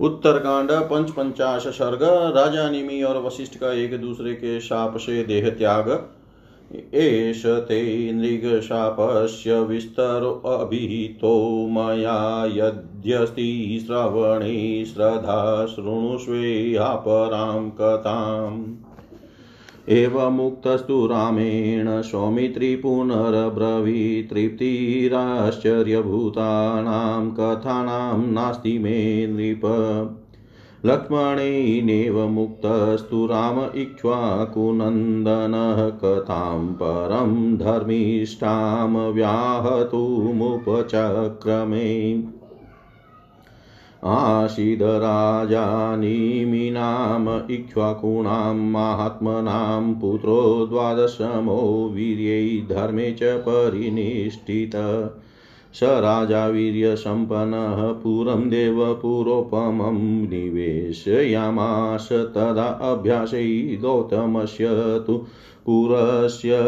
उत्तरकांड पंच पंचाश सर्ग राजा निमि और वशिष्ठ का एक दूसरे के शाप से देह त्याग। एष ते नृगशापस्य विस्तरो अभिहितो मया यद्यस्ति श्रवणे श्रद्धा शृणुष्वेहापरां कथाम्। एवमुक्तस्तु रामेण सौमित्री पुनरब्रवीत् तृप्तिराश्चर्यभूतानां कथानां नास्ति मे नृप। लक्ष्मणेनैव मुक्तस्तु राम इक्ष्वाकुनन्दनः कथां परं धर्मिष्ठां व्याहतुमुपचक्रमे। आसीदराजानीमिनाम इक्ष्वाकूणां महात्मनां पुत्रो द्वादशमो वीर्यै धर्मे च परिनिष्ठित। स राजा वीर्यसम्पन्नः पुरं देवपुरोपमं निवेशयामास तदा अभ्यासै गौतमस्य तु पुरस्य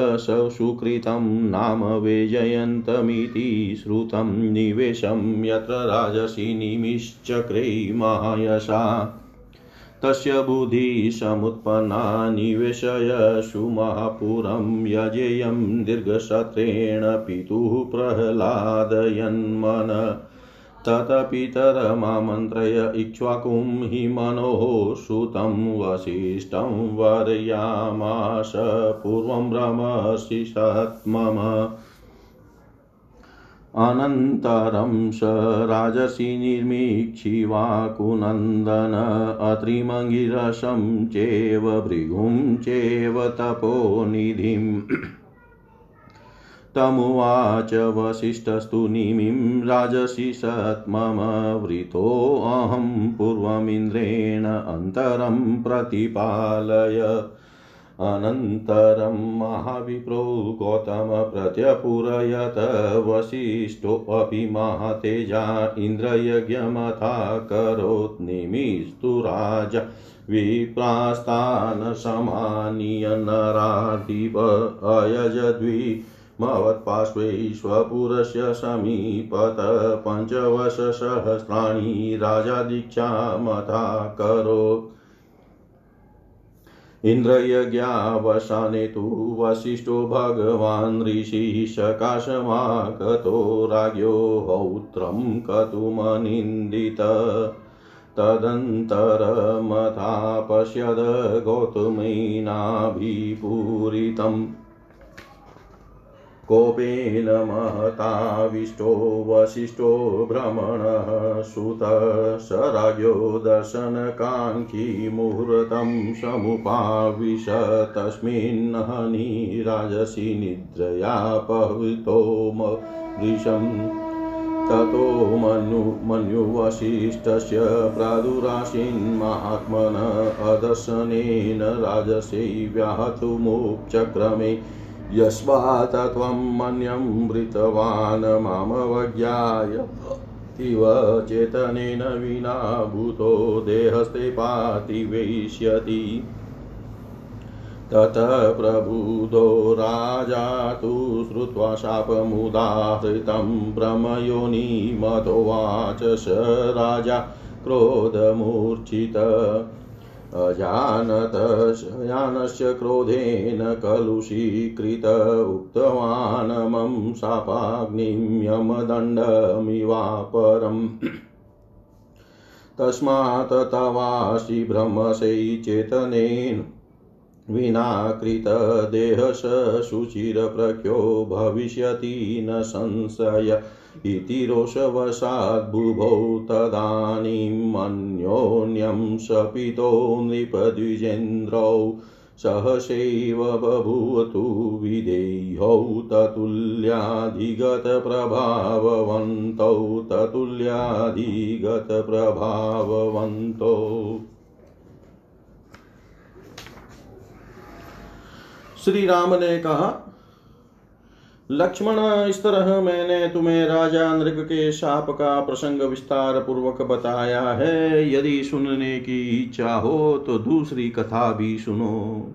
सुकृतं नाम वेजयन्तमिति श्रुतं निवेशं यत्र राजसि निमिश्चक्रे महायशा तस्य बुद्धिसमुत्पन्ना निवेशय सुमापुरं यजेयं दीर्घसत्रेण पितुः प्रह्लादयन्मन। ततपितरमामन्त्रय इक्ष्वाकुं हि मनोः सुतं वसिष्ठं वर्यामास, पूर्वं रमसि सत्मम अनन्तरं स राजसि निर्मीक्षिवाकुनन्दन अत्रिमङ्गिरसं चेव भृगुं चेव तपोनिधिम्। तमुवाच वसिष्ठस्तु निमिं राजसि सत्ममवृतोऽहं पूर्वमिन्द्रेण अन्तरं प्रतिपालय। अनन्तरं महाविप्रो गौतम प्रत्यपुरयत वसिष्ठोऽपि महातेजा इन्द्रयज्ञमथा करोत् निमिस्तु राजा विप्रास्तान् समानीय नराधिप अयजद्वि मवत्पार्श्वेष्वपुरस्य समीपत पञ्चवशसहस्राणि राजा दीक्षामथा करोत् इन्द्रयज्ञावसाने तु वसिष्ठो भगवान् ऋषिः सकाशमागतो राज्ञो हौत्रं कतुमनिन्दित। तदन्तरमथा पश्यद गौतमेनाभिपूरितम्। कोपेन महताविष्टो वसिष्ठो भ्रमणः सुतः स राज्ञो दर्शनकाङ्क्षी मुहूर्तं समुपाविश तस्मिन् हनि राजसि निद्रया पवितो वृषम् ततो मनु मन्युवसिष्ठस्य प्रादुराशीन्मात्मन अदर्शनेन राजसे व्याहतुमुपचक्रमे यस्मात् त्वं मन्यमृतवान् मामवज्ञाय इव चेतनेन विना भूतो देहस्ते पातिवेष्यति ततः प्रबुधो राजा तु श्रुत्वा शापमुदाहृतं भ्रमयोनिमतोवाच स राजा क्रोधमूर्छित। अजानत शयानस्य क्रोधेन कलुषीकृत उक्तवान् मम शापाग्निं यमदण्डमिवापरम् तस्मात् तवासि भ्रमसै चेतनेन विना कृतदेहस शुचिरप्रख्यो भविष्यति न संशय। इति रोषवशाद्बुभौ तदानीमन्योन्यं शपितो नृपद्विजेन्द्रौ। सहसैव बभूवतु विदेह्यौ ततुल्याधिगतप्रभाववन्तौ ततुल्याधिगतप्रभाववन्तौ। श्री राम ने कहा लक्ष्मण, इस तरह मैंने तुम्हें राजा नृग के शाप का प्रसंग विस्तार पूर्वक बताया है। यदि सुनने की इच्छा हो तो दूसरी कथा भी सुनो।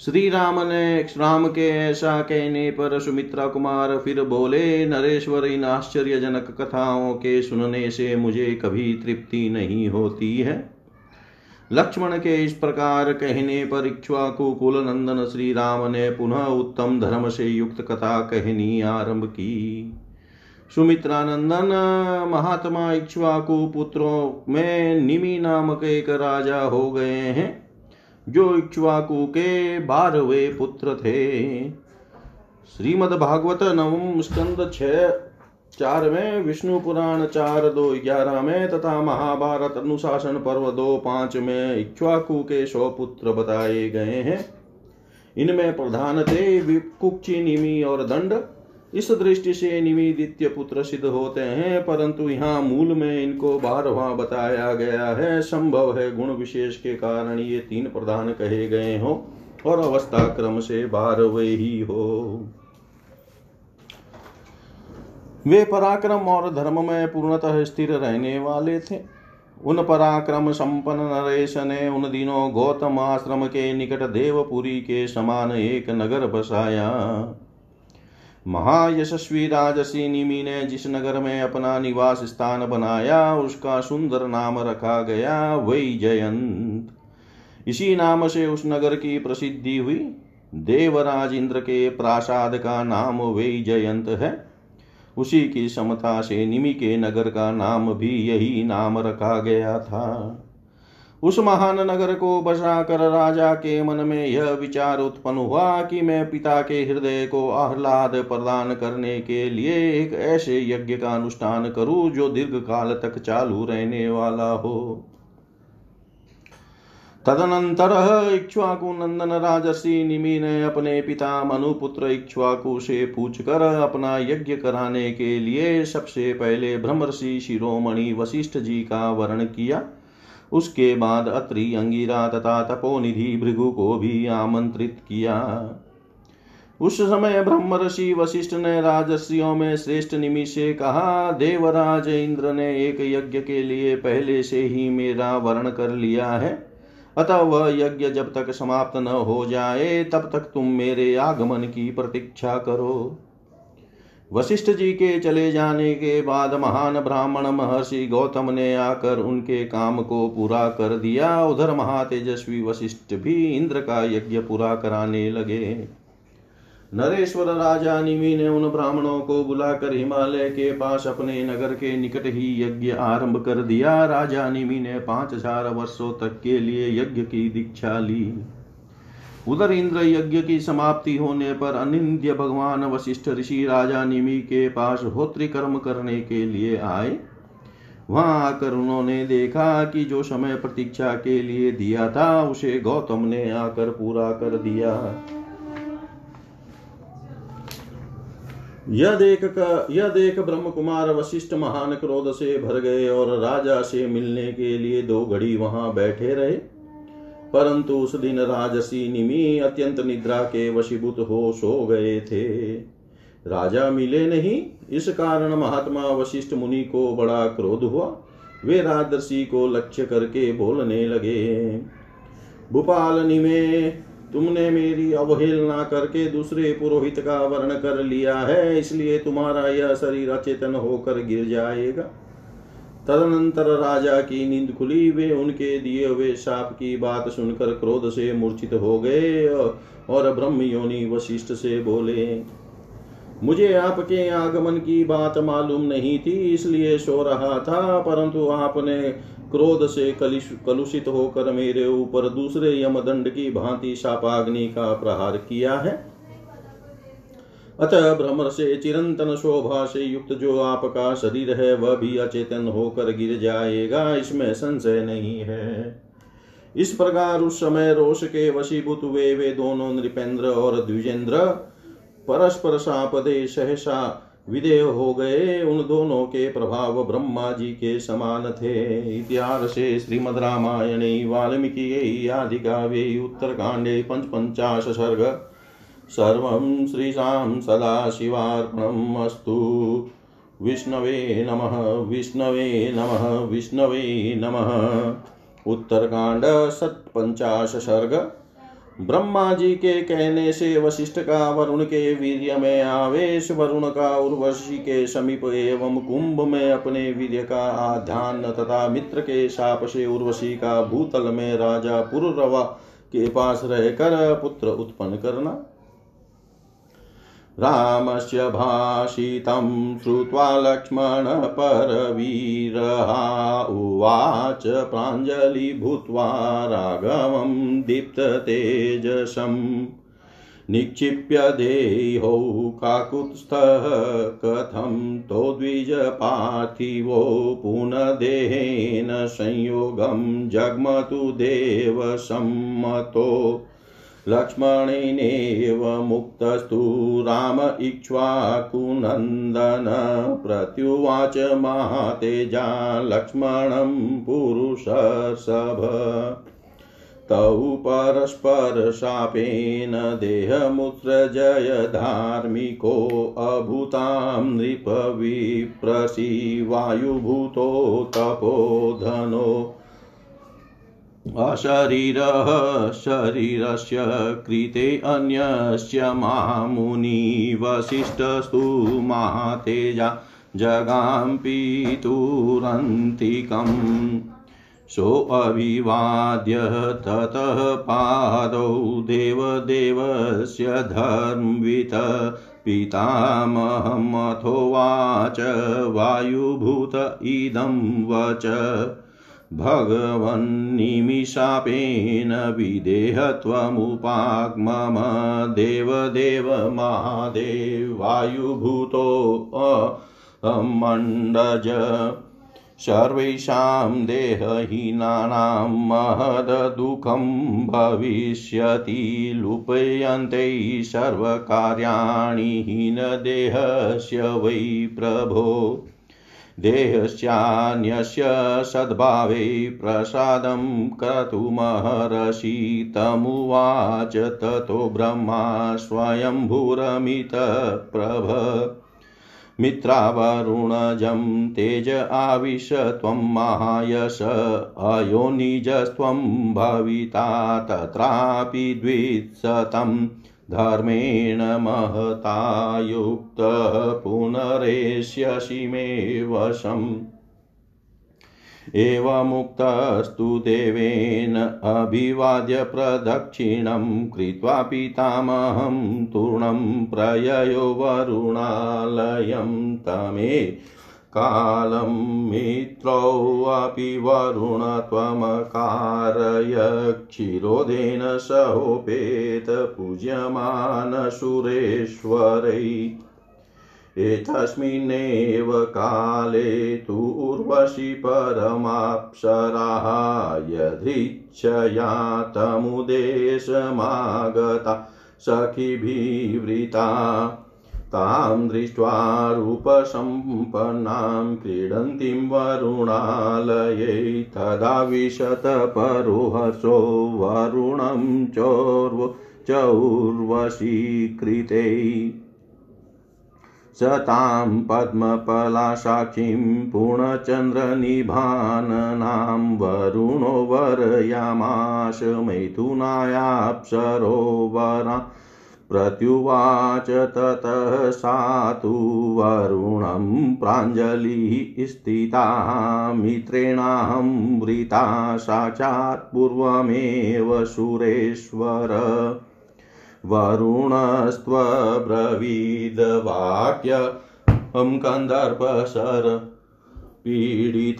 श्री राम ने राम के ऐसा कहने पर सुमित्रा कुमार फिर बोले, नरेश्वर, इन आश्चर्यजनक कथाओं के सुनने से मुझे कभी तृप्ति नहीं होती है। लक्ष्मण के इस प्रकार कहने पर इक्ष्वाकु कुल नंदन श्री राम ने पुनः उत्तम धर्म से युक्त कथा कहनी आरंभ की। सुमित्रानंदन, महात्मा इक्ष्वाकु पुत्रों में निमि नामक एक राजा हो गए हैं, जो इक्ष्वाकु के बारहवें पुत्र थे। श्रीमद् भागवत नवम स्कंद छह चार में विष्णु पुराण चार दो ग्यारह में तथा महाभारत अनुशासन पर्व दो पाँच में इक्ष्वाकु के सौ पुत्र बताए गए हैं। इनमें प्रधान थे कुक्षी निमि और दंड। इस दृष्टि से निमिदित्य पुत्र सिद्ध होते हैं, परंतु यहाँ मूल में इनको बारहवा बताया गया है। संभव है गुण विशेष के कारण ये तीन प्रधान कहे गए हो और अवस्था क्रम से बारहवे ही हो। वे पराक्रम और धर्म में पूर्णतः स्थिर रहने वाले थे। उन पराक्रम संपन्न नरेश ने उन दिनों गौतम आश्रम के निकट देवपुरी के समान एक नगर बसाया। महायशस्वी राजसी निमि ने जिस नगर में अपना निवास स्थान बनाया, उसका सुंदर नाम रखा गया वही जयंत। इसी नाम से उस नगर की प्रसिद्धि हुई। देवराज इंद्र के प्रासाद का नाम वही जयंत है। उसी की समता से निमि के नगर का नाम भी यही नाम रखा गया था। उस महान नगर को बसा कर राजा के मन में यह विचार उत्पन्न हुआ कि मैं पिता के हृदय को आह्लाद प्रदान करने के लिए एक ऐसे यज्ञ का अनुष्ठान करूँ जो दीर्घ काल तक चालू रहने वाला हो। तदनंतर इक्ष्वाकु नंदन राजसी निमि ने अपने पिता मनुपुत्र इक्ष्वाकु से पूछकर अपना यज्ञ कराने के लिए सबसे पहले ब्रह्मर्षि शिरोमणि वशिष्ठ जी का वर्ण किया। उसके बाद अत्रि, अंगिरा तथा तपोनिधि भृगु को भी आमंत्रित किया। उस समय ब्रह्म ऋषि वशिष्ठ ने राजस्रियों में श्रेष्ठ निमि से कहा, देवराज इंद्र ने एक यज्ञ के लिए पहले से ही मेरा वर्ण कर लिया है। अतः वह यज्ञ जब तक समाप्त न हो जाए, तब तक तुम मेरे आगमन की प्रतीक्षा करो। वशिष्ठ जी के चले जाने के बाद महान ब्राह्मण महर्षि गौतम ने आकर उनके काम को पूरा कर दिया। उधर महातेजस्वी वशिष्ठ भी इंद्र का यज्ञ पूरा कराने लगे। नरेश्वर राजा निमि ने उन ब्राह्मणों को बुलाकर हिमालय के पास अपने नगर के निकट ही यज्ञ आरंभ कर दिया। राजा निमि ने पाँच हज़ार वर्षों तक के लिए यज्ञ की दीक्षा ली। उधर इंद्र यज्ञ की समाप्ति होने पर अनिंद्य भगवान वशिष्ठ ऋषि राजा निमि के पास होत्री कर्म करने के लिए आए। वहाँ आकर उन्होंने देखा कि जो समय प्रतीक्षा के लिए दिया था, उसे गौतम ने आकर पूरा कर दिया। यह देख यह देख ब्रह्म कुमार वशिष्ठ महान क्रोध से भर गए और राजा से मिलने के लिए दो घड़ी वहाँ बैठे रहे। परंतु उस दिन राजसी निमि अत्यंत निद्रा के वशीभूत हो सो गए थे। राजा मिले नहीं, इस कारण महात्मा वशिष्ठ मुनि को बड़ा क्रोध हुआ। वे राजर्षि को लक्ष्य करके बोलने लगे, भूपाल निमे तुमने मेरी अवहेलना करके दूसरे पुरोहित का वर्ण कर लिया है, इसलिए तुम्हारा यह शरीर अचेतन होकर गिर जाएगा। तदनंतर राजा की नींद खुली, वे उनके दिए हुए साप की बात सुनकर क्रोध से मूर्छित हो गए और ब्रह्म योनि वशिष्ठ से बोले, मुझे आपके आगमन की बात मालूम नहीं थी, इसलिए सो रहा था, परंतु आपने क्रोध से कलुषित होकर मेरे ऊपर दूसरे यमदंड की भांति शापाग्नि का प्रहार किया है। अतः भ्रमर से चिरंतन शोभा से युक्त जो आपका शरीर है, वह भी अचेतन होकर गिर जाएगा। इसमें संशय नहीं है। इस प्रकार उस समय रोष के वशीभूत हुए वे दोनों नृपेंद्र और द्विजेंद्र परस्पर सापदे सहसा विदेह हो गए, उन दोनों के प्रभाव ब्रह्मा जी के समान थे। इतिहास श्रीमद रामायणे, वाल्मीकि आदि काव्ये उत्तरकांडे पंच पंचाश सर्ग सर्वं श्रीशां सदाशिवार्पणम् अस्तु। विष्णवे नमः विष्णवे नमः विष्णवे नमः। उत्तरकाण्ड सत्पञ्चाश सर्ग ब्रह्मा जी के कहने से वशिष्ठ का वरुण के वीर्य में आवेश वरुण का उर्वशी के समीप एवं कुंभ में अपने वीर्य का आध्यान तथा मित्र के शाप से उर्वशी का भूतल में राजा पुरवा के पास रहकर पुत्र उत्पन्न करना। रामस्य भाषितं श्रुत्वा लक्ष्मण परवीरहा उवाच प्राञ्जलिभूत्वा राघवं दीप्ततेजसम्। निक्षिप्य देहो काकुत्स्थः कथं तो द्विजपार्थिवो पुनदेहेन संयोगं जग्मतु देवसम्मतो। लक्ष्मणेनेव मुक्तस्तु राम इक्ष्वाकुनन्दन प्रत्युवाच महातेजा लक्ष्मणं पुरुषसभ। तौ परस्परशापेन देहमुत्सृजय धार्मिकोऽभूतां नृपविप्रसि वायुभूतो तपोधनो अशरीरः शरीरस्य कृते अन्यस्य मामुनि वसिष्ठस्तु महातेजा जगां पितुरन्तिकम्। सोऽभिवाद्य ततः पादौ देवदेवस्य धर्मवित पितामहमथोवाच वायुभूत इदं वच। भगवन्निमिषापेन विदेहत्वमुपाग्मम। देवदेव महादेव वायुभूतो मण्डज। सर्वेषां देहहीनानां महदुःखं भविष्यति। लुपयन्ते सर्वकार्याणि हीनदेहस्य वै प्रभो। देहस्यान्यस्य सद्भावे प्रसादं कर्तुमहर्षि तमुवाच ततो ब्रह्मा स्वयंभूरमितप्रभ। मित्रावरुणजं तेज आविश त्वं महायश अयोनिजस्त्वं भविता, तत्रापि द्विशतम् धर्मेण महता युक्तः पुनरेष्यसि मे वशम्। एवमुक्तस्तु देवेन अभिवाद्य प्रदक्षिणं कृत्वा पितामहं तूर्णं प्रययो वरुणालयं तमे कालं मित्रौऽपि वरुण त्वमकारय क्षीरोदेन सहोपेत पूज्यमानसुरेश्वरै एतस्मिन्नेव काले तु उर्वशि परमाप्सराः यदृच्छया तमुदेशमागता सखिभिवृता तां दृष्ट्वा रूपसम्पन्नां क्रीडन्तीं वरुणालये तदा विशतपरोहसो वरुणं चोर्व चौर्वशीकृते। स तां पद्मपलासाक्षीं पूर्णचन्द्रनिभाननां वरुणो वरयामाश मैथुनायाप्सरोवरा प्रत्युवाच ततः सा तु वरुणं प्राञ्जलिः स्थिता मित्रेणाहं साक्षात् पूर्वमेव सुरेश्वर। वरुणस्त्वब्रवीदवाक्यं कन्दर्पशर पीडित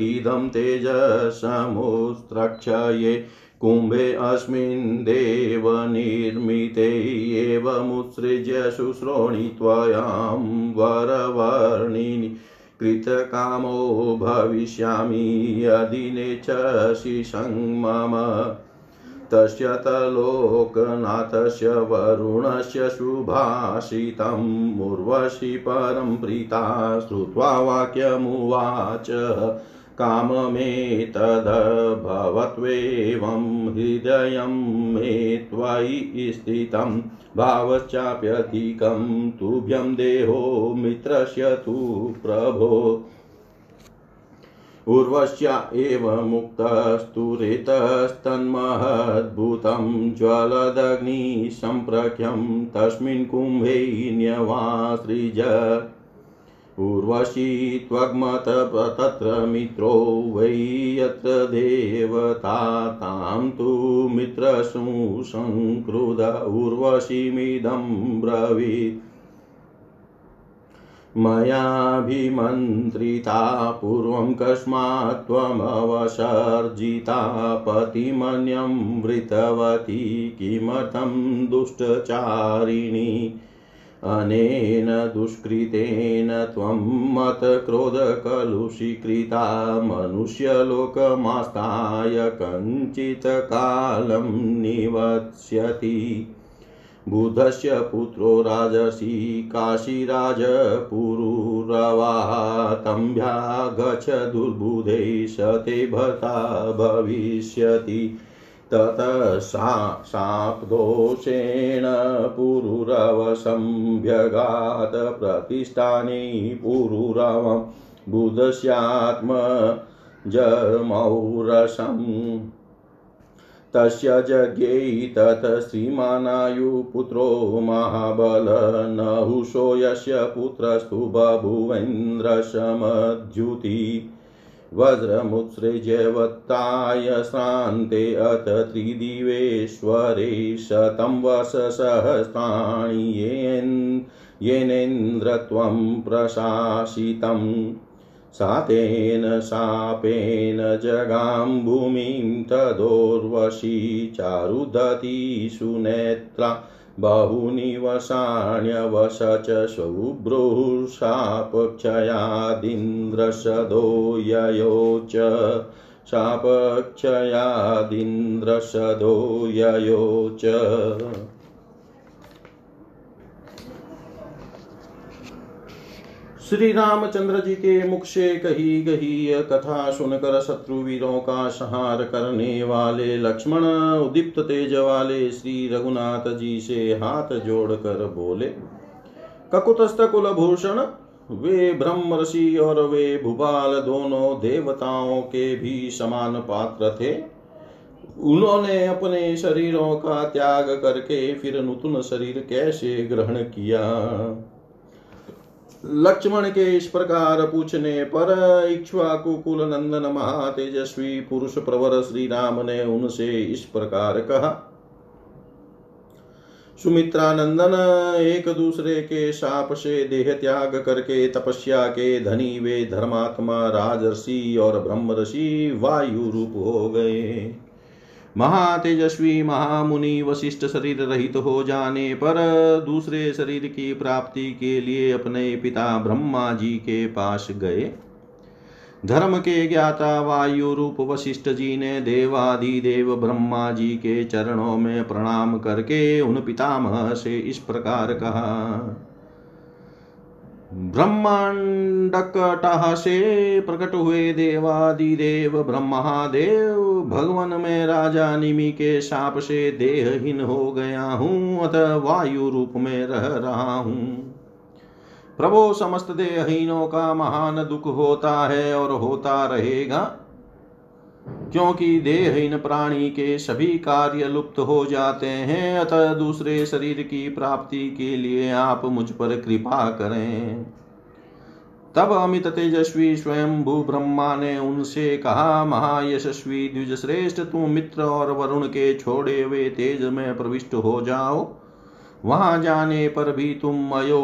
इदं तेजसमुस्त्रक्षये कुम्भे अस्मिन् देवनिर्मिते एवमुत्सृज्य शुश्रोणि त्वयां वरवर्णिनि कृतकामो भविष्यामि यदि नेच्छसि सङ्मम तस्य तलोकनाथस्य वरुणस्य सुभाषितम् उर्वशि परं प्रीता श्रुत्वा वाक्यमुवाच। काममेतद्भवत्वेवं हृदयं मे त्वयि स्थितं भावश्चाप्यधिकं तुभ्यं देहो मित्रस्य तु प्रभो। उर्वश्या एव मुक्तस्तुरितस्तन्महद्भुतं ज्वलदग्निसम्प्रख्यं तस्मिन् कुम्भे न्यवासृज। उर्वशी त्वग्मत तत्र मित्रो वै यत्र देवता तां तु मित्रसुसङ्क्रुध उर्वशीमिदं ब्रवीत्। मयाभिमन्त्रिता पूर्वं कस्मात् त्वमवसर्जिता पतिमन्यं वृतवती किमर्थं दुष्टचारिणी अनेन दुष्कृतेन त्वं मतक्रोधकलुषीकृता मनुष्यलोकमास्ताय कञ्चित् कालं निवत्स्यति बुधस्य पुत्रो राजसी काशीराजपुरुरवा गच्छ दुर्बुधे स ते भर्ता भविष्यति। ततः सा शापदोषेण पुरुरवसंभ्यगात् प्रतिष्ठाने पुरुरवं बुधस्यात्मजमौरसम् तस्य यज्ञै तत् श्रीमानायुपुत्रो महाबल नहुषो यस्य पुत्रस्तु बभुवेन्द्रशमद्युति वज्रमुत्सृज्यवत्ताय श्रान्ते अथ त्रिदिवेश्वरे शतं वर्षसहस्राणि येन येनेन्द्र त्वं प्रशासितम् सा तेन शापेन जगां भूमिं तदोर्वशी चारुदती सुनेत्रा बहूनि वसाण्यवश च। शुभ्रुशापक्षयादिन्द्रसदो ययो च शापक्षयादिन्द्रसदो ययो च। श्री रामचंद्र जी के मुख से कही गही कथा सुनकर शत्रु वीरों का संहार करने वाले लक्ष्मण, उदीप्त तेज वाले श्री रघुनाथ जी से हाथ जोड़कर बोले, ककुतस्थ कुलभूषण, वे ब्रह्म ऋषि और वे भूपाल दोनों देवताओं के भी समान पात्र थे। उन्होंने अपने शरीरों का त्याग करके फिर नूतन शरीर कैसे ग्रहण किया? लक्ष्मण के इस प्रकार पूछने पर इक्ष्वाकुकुल नंदन महातेजस्वी पुरुष प्रवर श्री राम ने उनसे इस प्रकार कहा। सुमित्रा नंदन, एक दूसरे के शाप से देह त्याग करके तपस्या के धनी वे धर्मात्मा, राजर्षि और ब्रह्म ऋषि वायु रूप हो गए। महातेजस्वी महामुनि वशिष्ठ शरीर रहित हो जाने पर दूसरे शरीर की प्राप्ति के लिए अपने पिता ब्रह्मा जी के पास गए। धर्म के ज्ञाता वायु रूप वशिष्ठ जी ने देवादिदेव ब्रह्मा जी के चरणों में प्रणाम करके उन पितामह से इस प्रकार कहा। ब्रह्मांडकटह से प्रकट हुए देवादिदेव ब्रह्मादेव भगवान में राजा निमि के शाप से देहहीन हो गया हूँ, अतः वायु रूप में रह रहा हूँ। प्रभो समस्त देहहीनों का महान दुख होता है और होता रहेगा। क्योंकि देहहीन प्राणी के सभी कार्य लुप्त हो जाते हैं, अतः दूसरे शरीर की प्राप्ति के लिए आप मुझ पर कृपा करें। तब अमित तेजस्वी स्वयं भू ब्रह्मा ने उनसे कहा, महायशस्वी द्विज श्रेष्ठ तुम मित्र और वरुण के छोड़े हुए तेज में प्रविष्ट हो जाओ। वहाँ जाने पर भी तुम अयो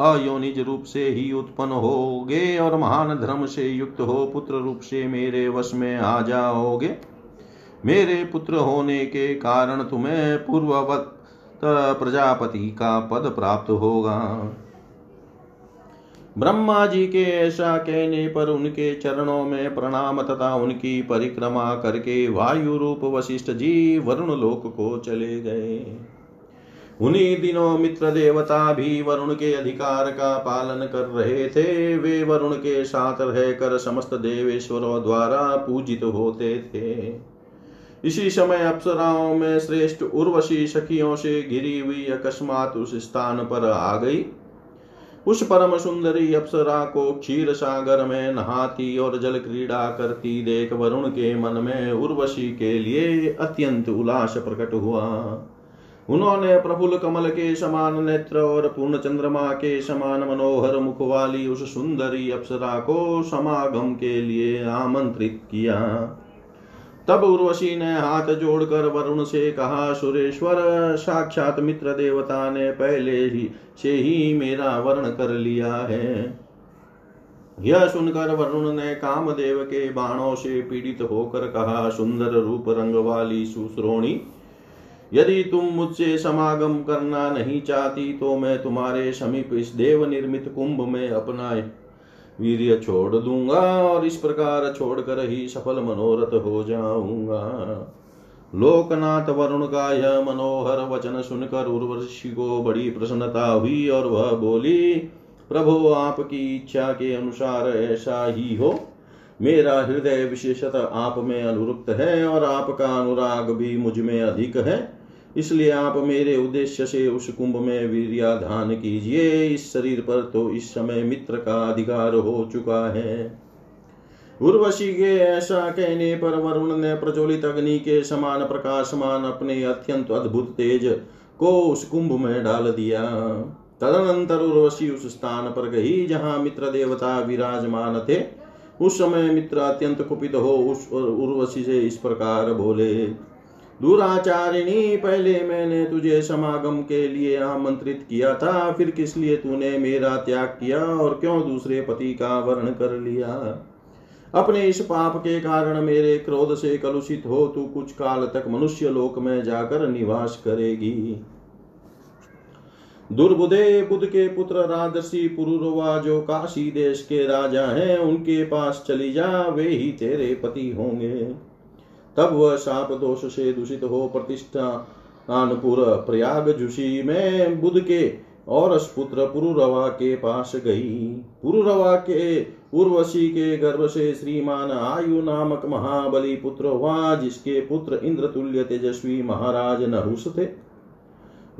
अयोनिज रूप से ही उत्पन्न होगे और महान धर्म से युक्त हो, पुत्र रूप से मेरे वश में आ जाओगे। मेरे पुत्र होने के कारण तुम्हें पूर्ववत प्रजापति का पद प्राप्त होगा। ब्रह्मा जी के ऐसा कहने पर उनके चरणों में प्रणाम तथा उनकी परिक्रमा करके वायु रूप वशिष्ठ जी वरुण लोक को चले गए। उन्हीं दिनों मित्र देवता भी वरुण के अधिकार का पालन कर रहे थे। वे वरुण के साथ रहकर समस्त देवेश्वरों द्वारा पूजित होते थे। इसी समय अप्सराओं में श्रेष्ठ उर्वशी सखियों से घिरी हुई अकस्मात उस स्थान पर आ गई। उस परम सुंदरी अप्सरा को क्षीर सागर में नहाती और जल क्रीड़ा करती देख वरुण के मन में उर्वशी के लिए अत्यंत उल्लास प्रकट हुआ। उन्होंने प्रफुल्ल कमल के समान नेत्र और पूर्ण चंद्रमा के समान मनोहर मुख वाली उस सुंदरी अप्सरा को समागम के लिए आमंत्रित किया। तब उर्वशी ने हाथ जोड़कर वरुण से कहा, सुरेश्वर, साक्षात मित्र देवता ने पहले ही, से ही मेरा वर्ण कर लिया है। यह सुनकर वरुण ने कामदेव के बाणों से पीड़ित होकर कहा, सुंदर रूप रंग वाली सुश्रोणी यदि तुम मुझसे समागम करना नहीं चाहती तो मैं तुम्हारे समीप इस देव निर्मित कुंभ में अपना वीर्य छोड़ दूँगा और इस प्रकार छोड़कर ही सफल मनोरथ हो जाऊँगा। लोकनाथ वरुण का यह मनोहर वचन सुनकर उर्वशी को बड़ी प्रसन्नता हुई और वह बोली, प्रभु, आपकी इच्छा के अनुसार ऐसा ही हो। मेरा हृदय विशेषतः आप में अनुरुक्त है और आपका अनुराग भी मुझमें अधिक है। इसलिए आप मेरे उद्देश्य से उस कुंभ में वीरियाधान कीजिए। इस शरीर पर तो इस समय मित्र का अधिकार हो चुका है। उर्वशी के ऐसा कहने पर वरुण ने प्रज्वलित अग्नि के समान प्रकाशमान अपने अत्यंत अद्भुत तेज को उस कुंभ में डाल दिया। तदनंतर उर्वशी उस स्थान पर गई जहाँ मित्र देवता विराजमान थे। उस समय मित्र अत्यंत कुपित हो उस उर्वशी से इस प्रकार बोले दुराचारिणी, पहले मैंने तुझे समागम के लिए आमंत्रित किया था, फिर किस लिए तूने मेरा त्याग किया और क्यों दूसरे पति का वर्ण कर लिया? अपने इस पाप के कारण मेरे क्रोध से कलुषित हो, तू कुछ काल तक मनुष्य लोक में जाकर निवास करेगी। दुर्बुदे बुद्ध के पुत्र राजर्षि पुरुरवा, जो काशी देश के राजा हैं, उनके पास चली जा, वे ही तेरे पति होंगे। तब वह शाप दोष से दूषित हो प्रतिष्ठा। कानपुर प्रयाग जुशी में बुद्ध के और पुत्र पुरुरवा के पास गई। पुरुरवा के उर्वशी के गर्भ से श्रीमान आयु नामक महाबली पुत्र हुआ, जिसके पुत्र इंद्र तुल्य तेजस्वी महाराज नहुस थे।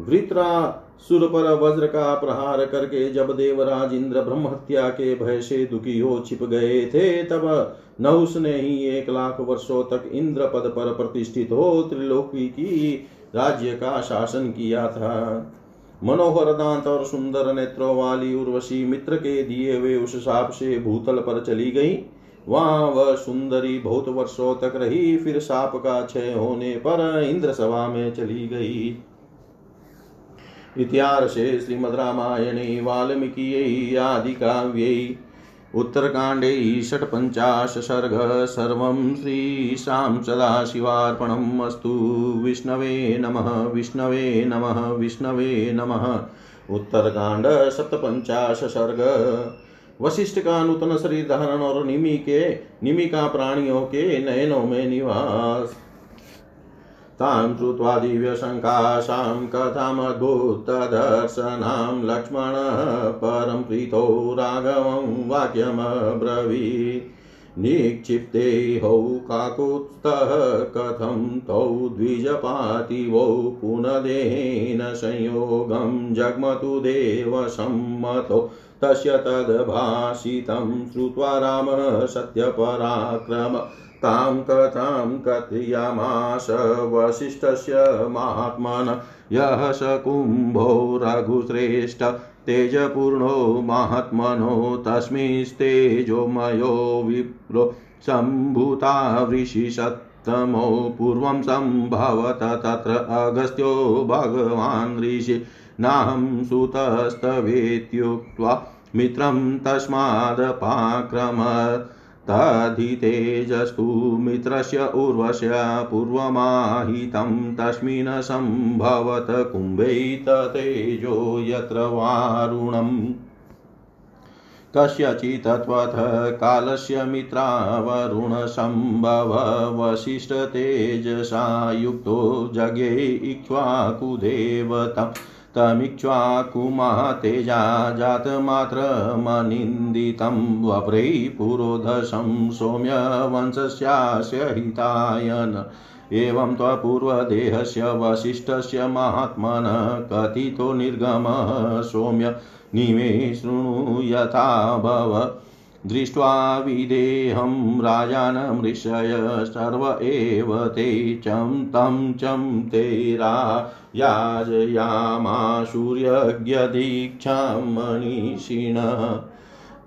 वृत्रा सुर पर वज्र का प्रहार करके जब देवराज इंद्र ब्रह्म हत्या के भय से दुखी हो छिप गए थे, तब नहुस ने ही एक लाख वर्षों तक इंद्र पद पर प्रतिष्ठित हो त्रिलोकी की राज्य का शासन किया था। मनोहर दांत और सुंदर नेत्रों वाली उर्वशी मित्र के दिए हुए उस साप से भूतल पर चली गई। वहाँ वह सुंदरी बहुत वर्षों तक रही, फिर साप का क्षय होने पर इंद्र सभा में चली गई। इतिहासे श्रीमद्रामायणे वाल्मीकियै आदिकाव्यै उत्तरकाण्डे षट्पञ्चाश सर्ग सर्वं श्रीशां सदाशिवार्पणम् अस्तु। विष्णवे नमः विष्णवे नमः विष्णवे नमः। उत्तरकांड सप्तपंचाश सर्ग वशिष्ठ का नूतन शरीर धारण और निमी के निमी का प्राणियों के नयनों में निवास। तां श्रुत्वा दिव्यशङ्काशां कथमद्भुतदर्शनां लक्ष्मणः परं प्रीतो राघवं वाक्यमब्रवीत्। निक्षिप्ते हौ काकुत्स्थः कथं तौ द्विजपातिवौ पुनदेन संयोगं जग्मतु देवसम्मतौ। तस्य तद्भाषितं श्रुत्वा रामः सत्यपराक्रम तां कथां कथयामास वसिष्ठस्य महात्मन यः स कुम्भो रघुश्रेष्ठ तेजपूर्णो महात्मनो तस्मिंस्तेजोमयो विप्रो सम्भूता वृषिषत्तमो पूर्वं सम्भवत तत्र अगस्त्यो भगवान् ऋषि नाहं सुतस्तवेत्युक्त्वा मित्रं तस्मादपाक्रमत् तद्धितेजस्तु मित्रस्य उर्वश्य पूर्वमाहितं तस्मिन् सम्भवत कुम्भै ततेजो यत्र वारुणम्। कस्यचित्त्वथ कालस्य मित्रावरुणसम्भव वसिष्ठतेजसा युक्तो जज्ञे इक्ष्वाकुदेवतम् तमीक्ष्वाकुमतेजा जातमात्रमनिन्दितं वव्रै पुरोधशं सौम्यवंशस्यास्य हितायन। एवं त्वपूर्वदेहस्य वसिष्ठस्य महात्मनः कथितो निर्गमः सौम्य निमे शृणु यथा भव। दृष्ट्वा विदेहं राजानमृषय सर्व एव ते चं तं चं ते याजयामाशूर्यज्ञदीक्षां मनीषिण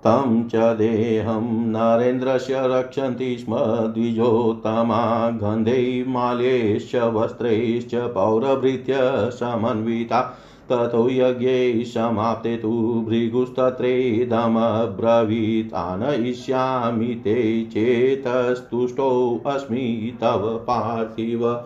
तं च देहं नरेन्द्रस्य रक्षन्ति स्म द्विजोत्तमा गन्धैर्माल्यैश्च वस्त्रैश्च पौरभृत्य समन्विता। ततो यज्ञे समाप्ते तु भृगुस्तत्रेदमब्रवीत् आनयिष्यामि ते चेतस्तुष्टोऽस्मि तव पार्थिव।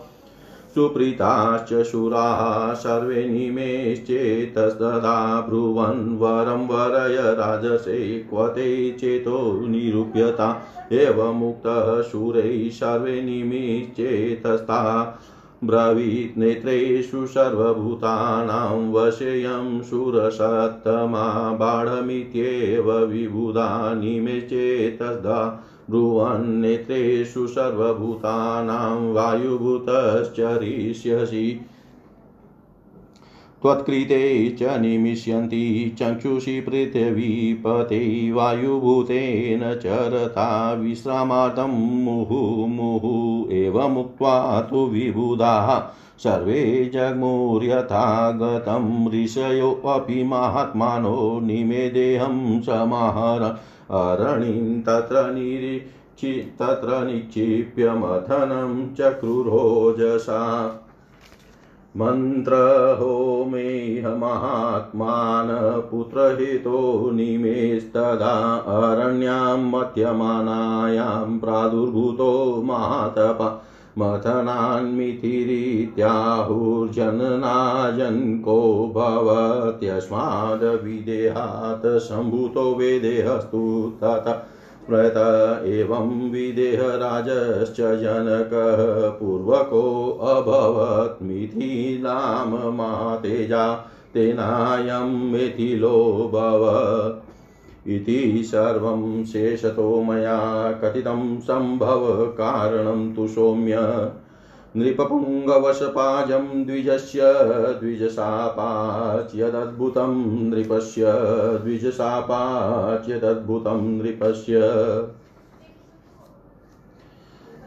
सुप्रीताश्च शूराः सर्वे निमेश्चेतस्तदा ब्रुवन् वरं वरय राजसे क्व चेतो निरूप्यता। एवमुक्तः शूरैः सर्वे निमिश्चेतस्ता ब्रवीत् नेत्रेषु सर्वभूतानां वशेयं शूरसत्तमा बाढमित्येव विबुधा निमेचेतस्दा ब्रुवन्नेत्रेषु सर्वभूतानां वायुभूतश्चरिष्यसि त्वत्कृते च निमिष्यन्ति चक्षुषि पृथिवीपते वायुभूतेन चरता विश्रामार्थं मुहुर्मुहुः एवमुक्त्वा तु विबुधाः सर्वे जग्मुर्यथा गतं ऋषयोऽपि महात्मानो निमेदेहं समाहर अरणिं तत्र निरीक्षि तत्र निक्षिप्य मथनं चक्रुरोजसा मन्त्रहोमेह महात्मान पुत्रहितो निमेस्तदा अरण्यां मत्यमानायां प्रादुर्भूतो महातपा मथनान्मितिरीत्याहुर्जननाजनको भवत्यस्माद्विदेहात् सम्भूतो वेदेहस्तु तथा प्रत एवं विदेहराजश्च जनकः पूर्वकोऽभवत् नाम मातेजा तेनायं भव इति सर्वं शेषतो मया कथितं सम्भवकारणं तु सौम्य। नृपपुङ्गवशपाजं द्विजस्य द्विजशापाच्यदद्भुतं नृपस्य द्विजशापाच्यदद्भुतं नृपस्य।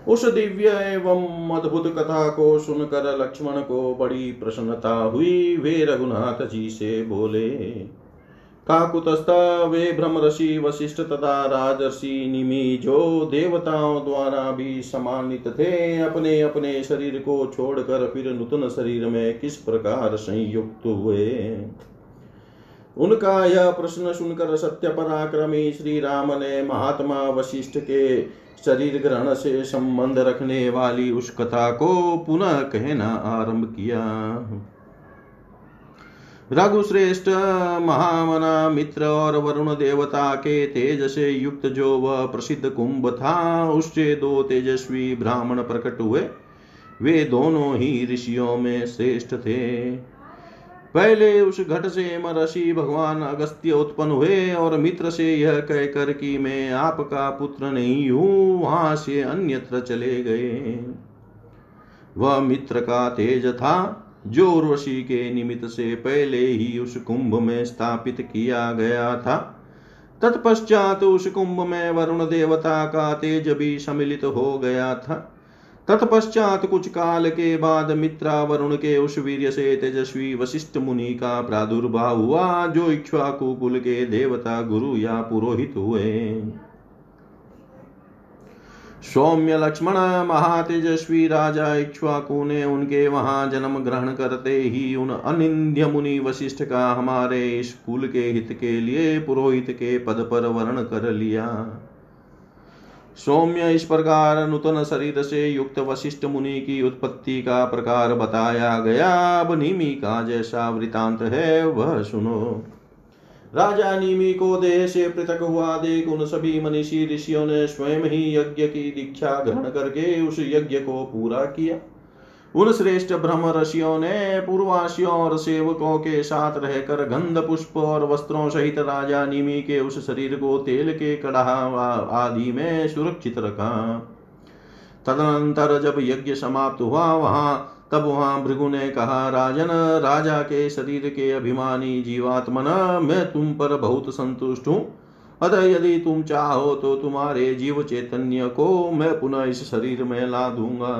उस दिव्य एवं अद्भुत कथा को सुनकर लक्ष्मण को बड़ी प्रसन्नता हुई। वे रघुनाथ जी से बोले काकुतस्थ वे ब्रह्मऋषि वशिष्ठ तथा राजर्षि निमि जो देवताओं द्वारा भी सम्मानित थे अपने अपने शरीर को छोड़कर फिर नूतन शरीर में किस प्रकार संयुक्त हुए? उनका यह प्रश्न सुनकर सत्य पराक्रमी श्री राम ने महात्मा वशिष्ठ के शरीर ग्रहण से संबंध रखने वाली उस कथा को पुनः कहना आरंभ किया। रघुश्रेष्ठ महामना मित्र और वरुण देवता के तेज से युक्त जो वह प्रसिद्ध कुंभ था उससे दो तेजस्वी ब्राह्मण प्रकट हुए, वे दोनों ही ऋषियों में श्रेष्ठ थे। पहले उस घट से महर्षि भगवान अगस्त्य उत्पन्न हुए और मित्र से यह कहकर कि मैं आपका पुत्र नहीं हूँ, वहाँ से अन्यत्र चले गए। वह मित्र का तेज था जो उर्वशी के निमित्त से पहले ही उस कुंभ में स्थापित किया गया था। तत्पश्चात उस कुंभ में वरुण देवता का तेज भी सम्मिलित हो गया था। तत्पश्चात कुछ काल के बाद मित्रा वरुण के उस वीर्य से तेजस्वी वशिष्ठ मुनि का प्रादुर्भाव हुआ, जो इक्ष्वाकु कुल के देवता गुरु या पुरोहित हुए। सौम्य लक्ष्मण महातेजस्वी राजा इक्ष्वाकु ने उनके वहाँ जन्म ग्रहण करते ही उन अनिंद्य मुनि वशिष्ठ का हमारे इस कुल के हित के लिए पुरोहित के पद पर वर्ण कर लिया। सौम्य इस प्रकार नूतन शरीर से युक्त वशिष्ठ मुनि की उत्पत्ति का प्रकार बताया गया। अब निमी का जैसा वृतांत है, वह सुनो। राजा नीमी को देह से पृथक हुआ, देख उन सभी मनीषी ऋषियों ने स्वयं ही यज्ञ की दीक्षा ग्रहण करके उस यज्ञ को पूरा किया। उन श्रेष्ठ ब्रह्म ऋषियों ने पूर्वासियों और सेवकों के साथ रहकर गंध, पुष्प और वस्त्रों सहित राजा निमी के उस शरीर को तेल के कड़ाह आदि में सुरक्षित रखा। तदनंतर जब यज्ञ समाप्त हुआ, वहाँ तब वहाँ भृगु ने कहा, राजन, राजा के शरीर के अभिमानी जीवात्मना, मैं तुम पर बहुत संतुष्ट हूँ। अतः यदि तुम चाहो तो तुम्हारे जीव चैतन्य को मैं पुनः इस शरीर में ला दूँगा।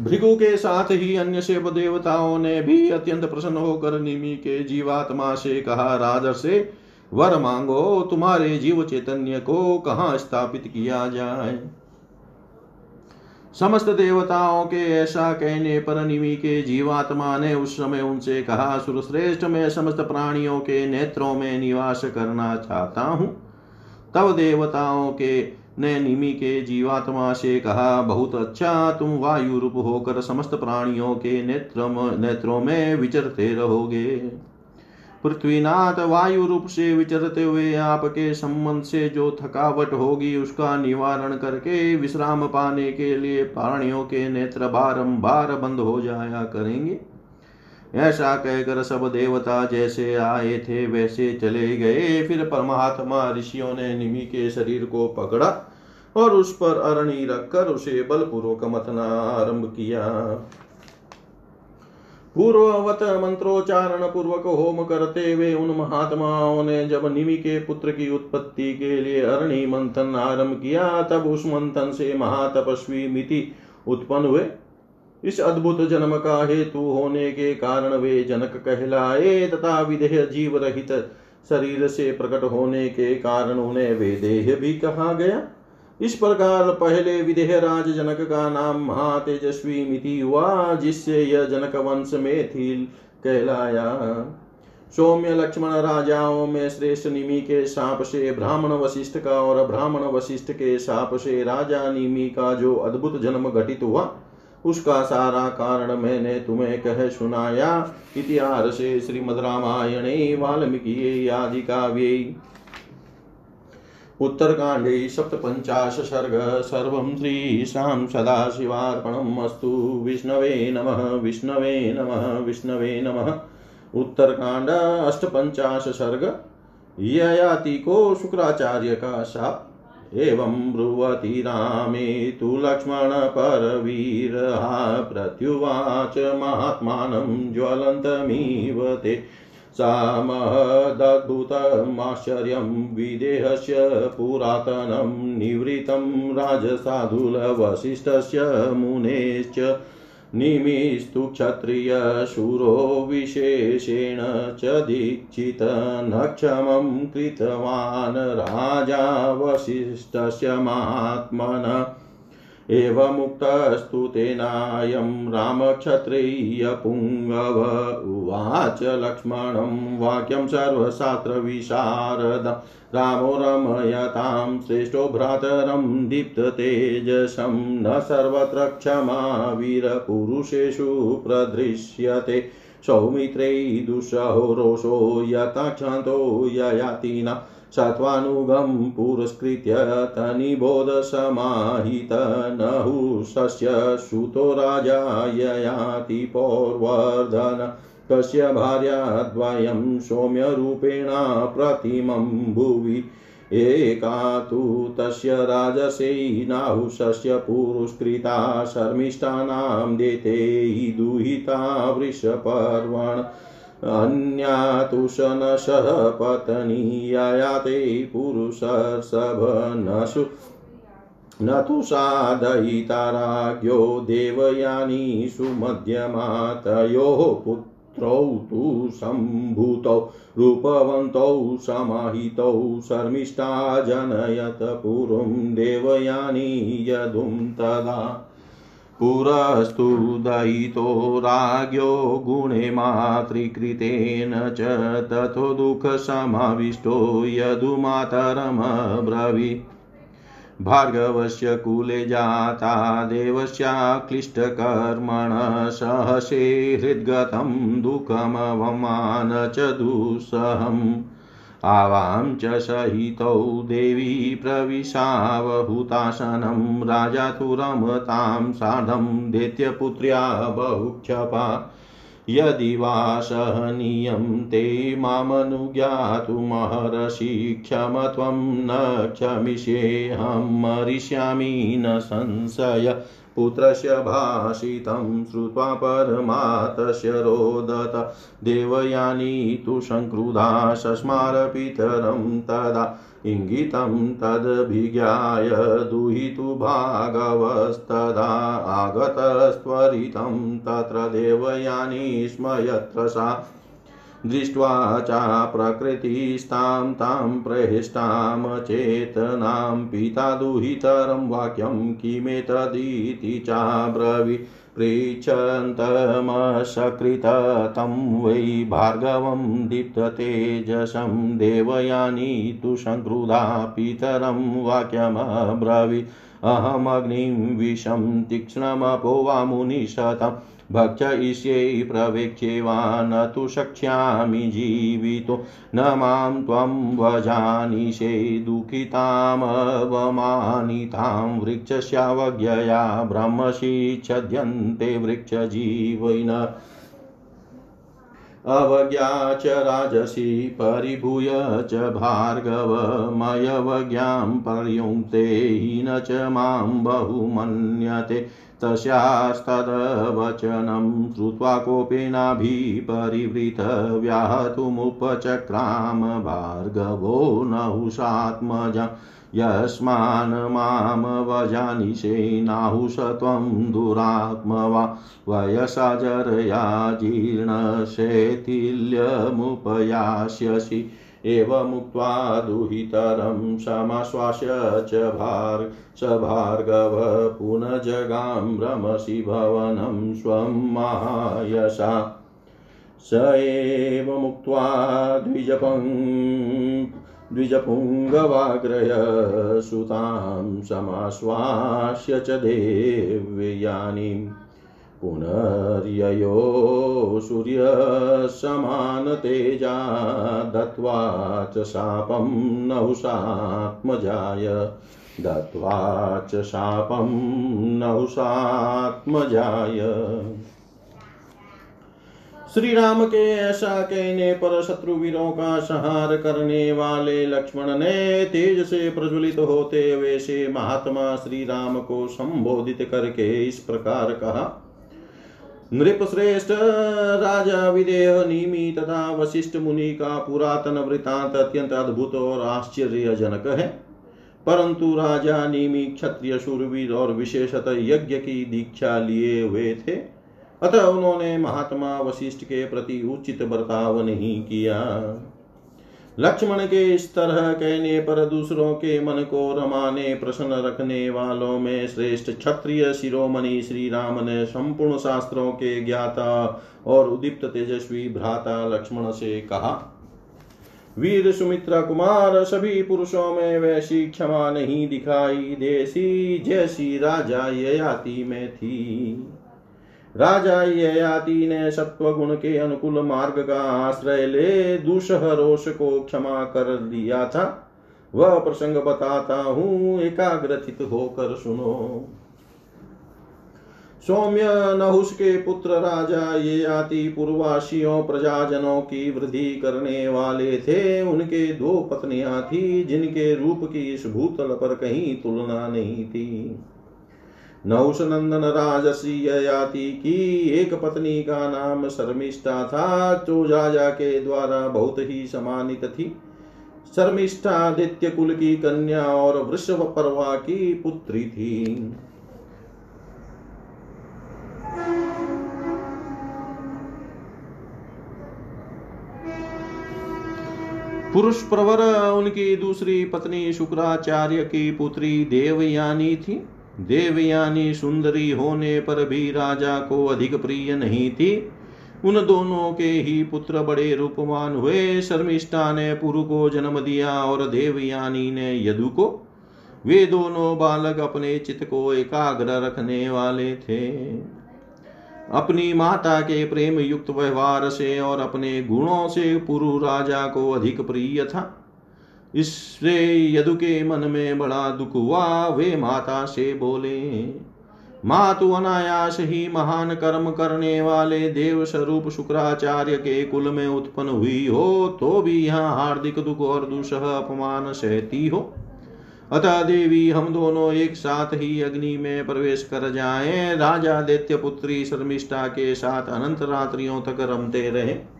भृगु के साथ ही अन्य शिव देवताओं ने भी अत्यंत प्रसन्न होकर निमि के जीवात्मा से कहा राजर से वर मांगो, तुम्हारे जीव चैतन्य को कहाँ स्थापित किया जाए? समस्त देवताओं के ऐसा कहने पर निमि के जीवात्मा ने उस समय उनसे कहा, सुरश्रेष्ठ, मैं समस्त प्राणियों के नेत्रों में निवास करना चाहता हूँ। तब देवताओं के ने निमि के जीवात्मा से कहा, बहुत अच्छा तुम वायु रूप होकर समस्त प्राणियों के नेत्र नेत्रों में विचरते रहोगे। पृथ्वीनाथ वायु रूप से विचरते हुए आपके संबंध से जो थकावट होगी उसका निवारण करके विश्राम पाने के लिए प्राणियों के नेत्र बारंबार बंद हो जाया करेंगे। ऐसा कहकर सब देवता जैसे आए थे, वैसे चले गए। फिर परमात्मा ऋषियों ने निमि के शरीर को पकड़ा और उस पर अरणी रखकर उसे बलपूर्वक मथना आरंभ किया। पूर्ववत मंत्रोच्चारण पूर्वक होम करते हुए उन महात्माओं ने जब निमि के पुत्र की उत्पत्ति के लिए अरणि मंथन आरंभ किया, तब उस मंथन से महातपस्वी मिति उत्पन्न हुए। इस अद्भुत जन्म का हेतु होने के कारण वे जनक कहलाए तथा विदेह जीव रहित शरीर से प्रकट होने के कारण उन्हें वे देह भी कहा गया। इस प्रकार पहले विदेह राज जनक का नाम महातेजस्वी मिति हुआ, जिससे यह जनक वंश में थी, कहलाया। सौम्य लक्ष्मण राजाओं में श्रेष्ठ निमि के साप से ब्राह्मण वशिष्ठ का और ब्राह्मण वशिष्ठ के साप से राजा निमि का जो अद्भुत जन्म घटित हुआ, उसका सारा कारण मैंने तुम्हें कह सुनाया। इतिहास श्रीमद रामायणे, वाल्मीकि, आदि काव्ये। उत्तरकाण्डे सप्तपञ्चाश सर्ग सर्वं श्रीशां सदाशिवार्पणम् अस्तु विष्णवे नमः विष्णवे नमः विष्णवे नमः। उत्तरकांड अष्टपञ्चाश सर्ग ययाति को शुक्राचार्य का शाप एवं ब्रुवति रामे तु लक्ष्मण परवीरः प्रत्युवाच महात्मानं ज्वलन्तमिव ते। सामहदद्भुतमाश्चर्यं विदेहस्य पुरातनं निवृत्तं राजसाधुलवसिष्ठस्य मुनेश्च निमिस्तु क्षत्रियशूरो विशेषेण च दीक्षितनक्षमं कृतवान् राजा वसिष्ठस्य महात्मनः एवमुक्तस्तु तेनायं रामक्षत्रियपुङ्गव उवाच लक्ष्मणं वाक्यं सर्वशास्त्रविशारद। रामो रमयतां श्रेष्ठो भ्रातरं दीप्ततेजसं। न सर्वत्र क्षमा वीरपुरुषेषु प्रदृश्यते। सौमित्रै दुःसहो रोषो यथाक्षान्तो ययातिना। सत्त्वानुगं पुरस्कृत्य तनिबोधसमाहित नहुषस्य सुतो राजा ययाति पौर्वर्धन। कस्य भार्याद्वयं सौम्यरूपेणा प्रतिमं भुवि। एका तु तस्य राजसे नाहुषस्य पुरुष्कृता शर्मिष्ठानां देते दुहिता वृषपर्वण। अन्या तु शनशः पत्नीयायाते पुरुषर्षभ न तु साधयिताराज्ञो देवयानी सुमध्यमा तयोः पुत्रौ तु सम्भूतौ, रूपवन्तौ समाहितौ, शर्मिष्ठा जनयत पूर्वं देवयानी यदुं तदा। पुरस्तु दयितो राज्ञो गुणे मातृकृतेन च तथो दुःखसमाविष्टो यदुमातरमब्रवीत् भार्गवस्य कुले जाता देवस्याक्लिष्टकर्मण सहसे हृद्गतं दुःखमवमान च दुःसहम्। आवां च सहितौ देवी प्रविशावहुतासनं। राजा तु रमतां सार्धं दैत्यपुत्र्या बहुक्षपा। यदि वा सहनीयं ते मामनुज्ञातुमहर्षि क्षम त्वं न क्षमिष्येऽहं मरिष्यामि न संशय। पुत्रस्य भाषितं श्रुत्वा परमातस्य रोदत। देवयानी तु सङ्क्रुधा सस्मारपितरं तदा। इङ्गितं तदभिज्ञाय दुहितु भागवस्तदा। आगतस्त्वरितं तत्र देवयानी स्म यत्र सा। दृष्ट्वा च प्रकृतिस्तां तां प्रहिष्टां चेतनां पिता दुहितरं वाक्यं किमेतदिति चाब्रवी पृच्छन्तमसकृत तं वै भार्गवं दीप्ततेजसं देवयानी तु सङ्क्रुधा पितरं वाक्यमब्रवी अहमग्निं विषं तीक्ष्णमपोवामुनिशतम् भक्षयिष्ये प्रवेक्ष्ये वा न तु शक्ष्यामि जीवितो। न माँ त्वं भजानिषे दुःखितामवमानितां वृक्षस्यावज्ञया ब्रह्मशिच्छद्यन्ते वृक्षजीविन। अवज्ञा च राजसि परिभूय च भार्गवमयवज्ञां पर्युङ्क्ते न च माँ बहुमन्यते। तस्यास्तद्वचनं श्रुत्वा कोपेनाभिपरिवृतव्याहतुमुपचक्राम भार्गवो नहुषात्मजा यस्मान् मामवजानिषे नाहुष त्वं दुरात्मवा वयसा जरया जीर्णशैथिल्यमुपयास्यसि। एवमुक्त्वा दुहितरं समाश्वास्य च भार् स भार्गव पुनजगां रमसि भवनं स्वं महायशा स एवमुक्त्वा द्विजपङ् द्विजपुङ्गवाग्रय सुतां समाश्वास्य च देव्यानीम् पुनर्ययो सूर्यसमानतेजा दत्त्वा च शापं नहुषात्मजाय। दत्त्वा च शापं नहुषात्मजाय। श्री राम के ऐसा कहने पर शत्रुवीरों का संहार करने वाले लक्ष्मण ने तेज से प्रज्वलित होते हुए से महात्मा श्री राम को संबोधित करके इस प्रकार कहा, नृप श्रेष्ठ, राजा विदेह निमि तथा वशिष्ठ मुनि का पुरातन वृतांत अत्यंत अद्भुत और आश्चर्यजनक है। परंतु राजा निमि क्षत्रिय शूरवीर और विशेषतः यज्ञ की दीक्षा लिए हुए थे। अतः उन्होंने महात्मा वशिष्ठ के प्रति उचित बर्ताव नहीं किया। लक्ष्मण के इस तरह कहने पर दूसरों के मन को रमाने, प्रसन्न रखने वालों में श्रेष्ठ क्षत्रिय शिरोमणि श्री राम ने संपूर्ण शास्त्रों के ज्ञाता और उदीप्त तेजस्वी भ्राता लक्ष्मण से कहा, वीर सुमित्रा कुमार, सभी पुरुषों में वैसी क्षमा नहीं दिखाई देसी जैसी राजा ययाति में थी। राजा ययाति ने सत्व गुण के अनुकूल मार्ग का आश्रय ले दुसह रोष को क्षमा कर दिया था। वह प्रसंग बताता हूँ, एकाग्रचित होकर सुनो। सौम्य नहुष के पुत्र राजा ये आति पूर्वासियों प्रजाजनों की वृद्धि करने वाले थे। उनके दो पत्नियाँ थी, जिनके रूप की इस भूतल पर कहीं तुलना नहीं थी। नहुष नंदन राजसी की एक पत्नी का नाम शर्मिष्ठा था, जो राजा के द्वारा बहुत ही सम्मानित थी। शर्मिष्ठा आदित्य कुल की कन्या और वृषभ परवा की पुत्री थी। पुरुष प्रवर, उनकी दूसरी पत्नी शुक्राचार्य की पुत्री देवयानी थी। देवयानी सुंदरी होने पर भी राजा को अधिक प्रिय नहीं थी। उन दोनों के ही पुत्र बड़े रूपवान हुए। शर्मिष्ठा ने पुरु को जन्म दिया और देवयानी ने यदु को। वे दोनों बालक अपने चित्त को एकाग्र रखने वाले थे। अपनी माता के प्रेम युक्त व्यवहार से और अपने गुणों से पुरु राजा को अधिक प्रिय था। इससे यदु के मन में बड़ा दुख हुआ, वे माता से बोले माँ मातु अनायास ही महान कर्म करने वाले देव स्वरूप शुक्राचार्य के कुल में उत्पन्न हुई हो तो भी यहाँ हार्दिक दुख और दुसह अपमान सहती हो। अतः देवी, हम दोनों एक साथ ही अग्नि में प्रवेश कर जाएँ। राजा दैत्य पुत्री शर्मिष्ठा के साथ अनंत रात्रियों तक रमते रहे।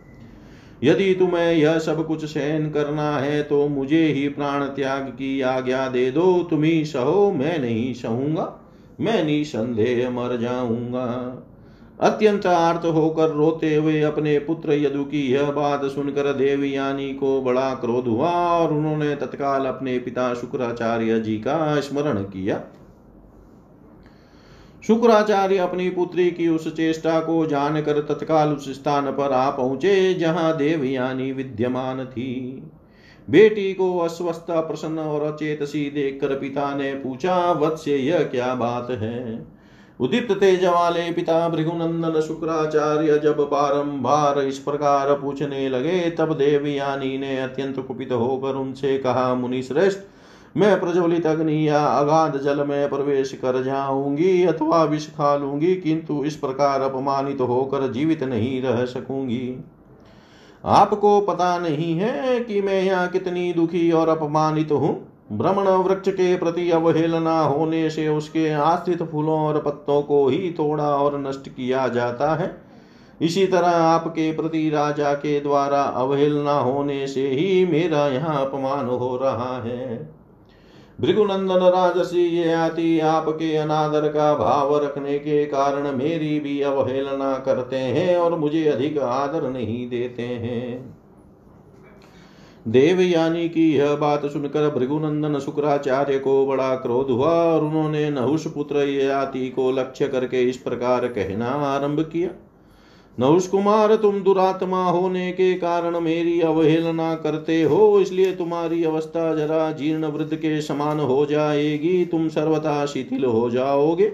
यदि तुम्हें यह सब कुछ सहन करना है तो मुझे ही प्राण त्याग की आज्ञा दे दो। तुम ही सहो, मैं नहीं सहूँगा, मैं निसंदेह मर जाऊँगा। अत्यंत आर्त होकर रोते हुए अपने पुत्र यदु की यह बात सुनकर देवयानी को बड़ा क्रोध हुआ और उन्होंने तत्काल अपने पिता शुक्राचार्य जी का स्मरण किया। शुक्राचार्य अपनी पुत्री की उस चेष्टा को जानकर तत्काल उस स्थान पर आ पहुँचे, जहाँ देवयानी विद्यमान थी। बेटी को अस्वस्थ, प्रसन्न और अचेत सी देखकर पिता ने पूछा वत्स्य यह क्या बात है? उदित तेज वाले पिता भृगुनंदन शुक्राचार्य जब बारंबार इस प्रकार पूछने लगे, तब देवयानी ने अत्यंत कुपित होकर उनसे कहा मुनि श्रेष्ठ मैं प्रज्वलित अग्नि या अगाध जल में प्रवेश कर जाऊँगी अथवा विष खा लूँगी, किंतु इस प्रकार अपमानित तो होकर जीवित नहीं रह सकूँगी। आपको पता नहीं है कि मैं यहाँ कितनी दुखी और अपमानित तो हूँ। भ्रमण वृक्ष के प्रति अवहेलना होने से उसके आश्रित फूलों और पत्तों को ही तोड़ा और नष्ट किया जाता है। इसी तरह आपके प्रति राजा के द्वारा अवहेलना होने से ही मेरा यहाँ अपमान हो रहा है। भृगुनंदन राजसी, ये आती आपके अनादर का भाव रखने के कारण मेरी भी अवहेलना करते हैं और मुझे अधिक आदर नहीं देते हैं। देवयानी की यह बात सुनकर भृगुनंदन शुक्राचार्य को बड़ा क्रोध हुआ और उन्होंने नहुष पुत्र ययाति को लक्ष्य करके इस प्रकार कहना आरंभ किया। नहुष कुमार तुम दुरात्मा होने के कारण मेरी अवहेलना करते हो, इसलिए तुम्हारी अवस्था जरा जीर्ण वृद्ध के समान हो जाएगी, तुम सर्वथा शिथिल हो जाओगे।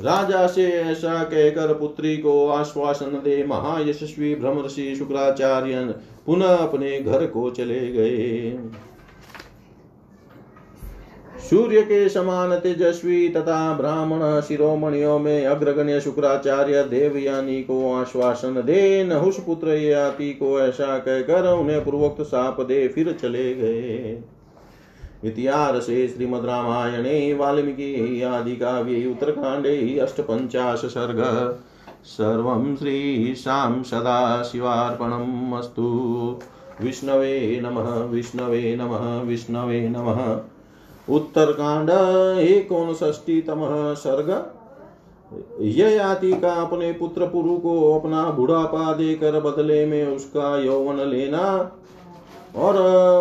राजा से ऐसा कहकर पुत्री को आश्वासन दे, महायशस्वी भ्रमर्षि शुक्राचार्य पुनः अपने घर को चले गए। सूर्य के समान तेजस्वी तथा ब्राह्मण शिरोमणियों में अग्रगण्य शुक्राचार्य देवयानी को आश्वासन दे, नहुष पुत्र याति को ऐसा कहकर उन्हें पूर्वोक्त साप दे फिर चले गए। इतिहासे श्रीमद्रामायणे वाल्मीकि आदिकाव्ये उत्तरकाण्डे, अष्टपञ्चाश सर्ग। सर्वं श्रीशां सदाशिवार्पणम् अस्तु। विष्णवे नमः विष्णवे नमः विष्णवे नमः। उत्तरकांड एकोनष्टीतम सर्ग। का अपने पुत्र पुरु को अपना बुढ़ापा देकर बदले में उसका यौवन लेना और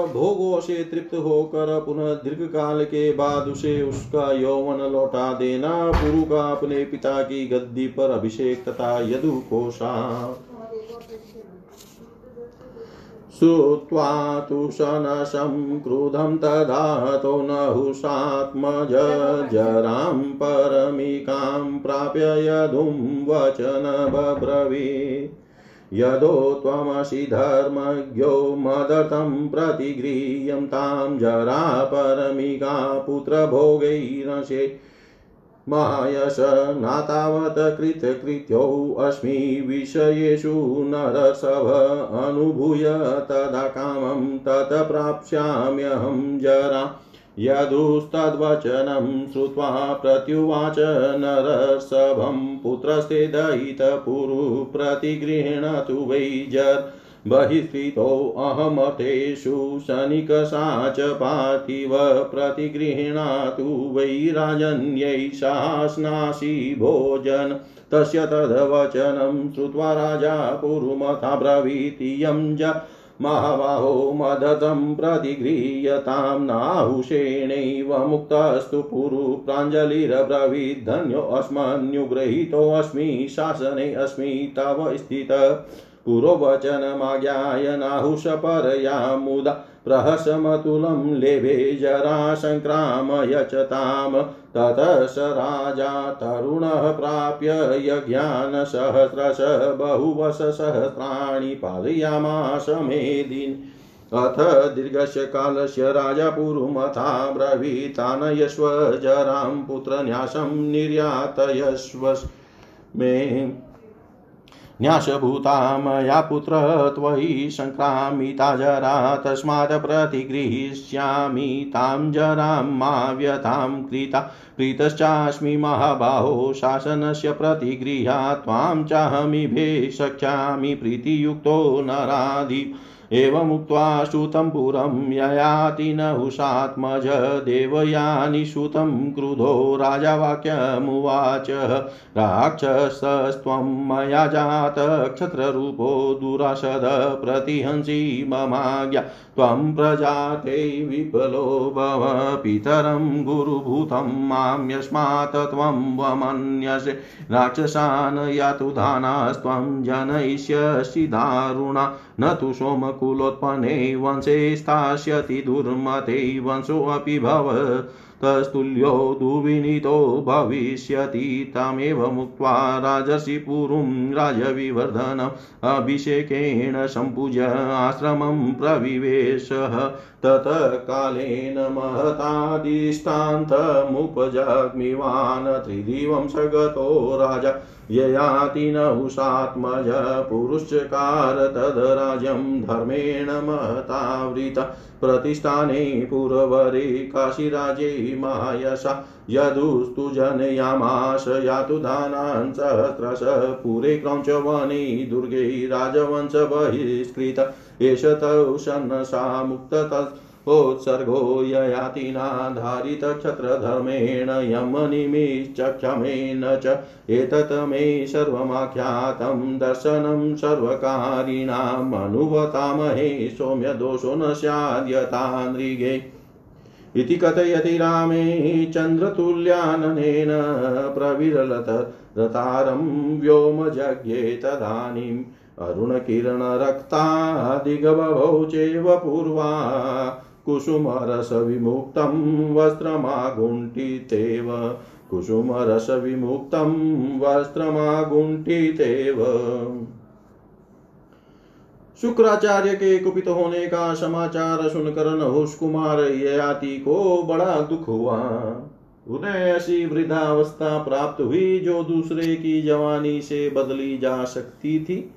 भोगों से तृप्त होकर पुनः दीर्घ काल के बाद उसे उसका यौवन लौटा देना। पुरु का अपने पिता की गद्दी पर अभिषेक तथा यदु को श्रुत्वा तु शनशं क्रुधं तदातो नहुषात्मज जरां परमिकां प्राप्य यदुं वचन बब्रवी यदो त्वमसि धर्मज्ञो मदर्थं प्रतिगृह्यं तां जरा परमिका पुत्रभोगैरसे मायश नातावत् कृतकृत्योऽस्मि विषयेषु नरसभ अनुभूय तदा कामं तत् प्राप्स्याम्यहं जरा यदुस्तद्वचनं श्रुत्वा प्रत्युवाच नरसभं पुत्रस्ते दयितपुरु प्रतिगृह्णतु वै जर् बहिस्थितोऽहमतेषु शनिकसा च पार्थिव प्रतिगृह्णातु वै राजन्यै शासनासि भोजन। तस्य तद्वचनं श्रुत्वा राजा पुरुमथा ब्रवीतीयं ज महाबाहो मदतं प्रतिगृह्यतां नाहुषेणैव मुक्तस्तु पुरु प्राञ्जलिरब्रवीद्धन्योऽस्मन्युगृहीतोऽस्मि शासने अस्मि तव स्थित पुरोवचनमाज्ञाय नाहुषपरया मुदा प्रहसमतुलं लेभे जरा सङ्क्रामयचताम् ततः स राजा तरुणः प्राप्य यज्ञानसहस्रश बहुवशसहस्राणि पालयामास मेदिन् अथ दीर्घस्य कालस्य राजा पूर्वमथा ब्रवीतानयस्व जरां पुत्रन्यासं निर्यातयस्व मे न्यासभूता मया पुत्र त्वयि सङ्क्रामिता जरा तस्मात् प्रतिगृहीष्यामि तां जरां माव्यतां कृता प्रीतश्चास्मि महाबाहो शासनस्य प्रतिगृहा त्वां चाहमिभे शक्ष्यामि प्रीतियुक्तो नराधिप। एवमुक्त्वा श्रुतं पुरं ययाति नहुषात्मज देवयानि श्रुतं क्रुधो राजावाक्यमुवाच। राक्षसस्त्वं मया जात क्षत्ररूपो दुराशद प्रतिहंसि ममाज्ञा। त्वं प्रजाते विफलो भव पितरं गुरुभूतं माँ यस्मात् त्वं वमन्यसे राक्षसान् यातुधानास्त्वं जनयिष्यसि दारुणा। न तु सोमकुलोत्पन्ने वंशे स्थास्यति दुर्मते वंशोऽपि भव। तस्तुल्यो दुविनीतो भविष्यति, तमेव मुक्त्वा राजसि पुरुं राजविवर्धनम् अभिषेकेण सम्पूज्य आश्रमं प्रविवेशः। ततः कालेन महतादिष्टान्तमुपजग्मिवान् त्रिदिवं सगतो राजा ययाति नहुषात्मज पुरुषकार तद्राज्यं धर्मेण महतावृता। प्रतिष्ठाने पूर्वरे काशीराजे मायसा यदुस्तु जनयामाश यातु दानान् सहस्रश पुरे क्रौञ्चवने दुर्गे राजवंश बहिष्कृत। एष तौ सन्नसा मुक्त उत्सर्गो ययातिनाधारितक्षत्रधर्मेण यमनिमिश्चक्षमेन च एतत् मे सर्वमाख्यातं दर्शनं सर्वकारिणाम् अनुवतामहे सौम्यदोषो न स्याद्यथा नृगे इति कथयति रामे चन्द्रतुल्याननेन प्रविरलत रतारं व्योमजज्ञे तदानीम् अरुणकिरणरक्तादिगबभौ चैव पूर्वा कुसुमरसविमुक्तं वस्त्रमागुण्ठितेव कुसुमरसविमुक्तं वस्त्रमागुण्ठितेव शुक्राचार्य के कुपित होने का समाचार सुनकर नहुष कुमार ययाति को बड़ा दुख हुआ। उन्हें ऐसी वृद्धावस्था प्राप्त हुई जो दूसरे की जवानी से बदली जा सकती थी।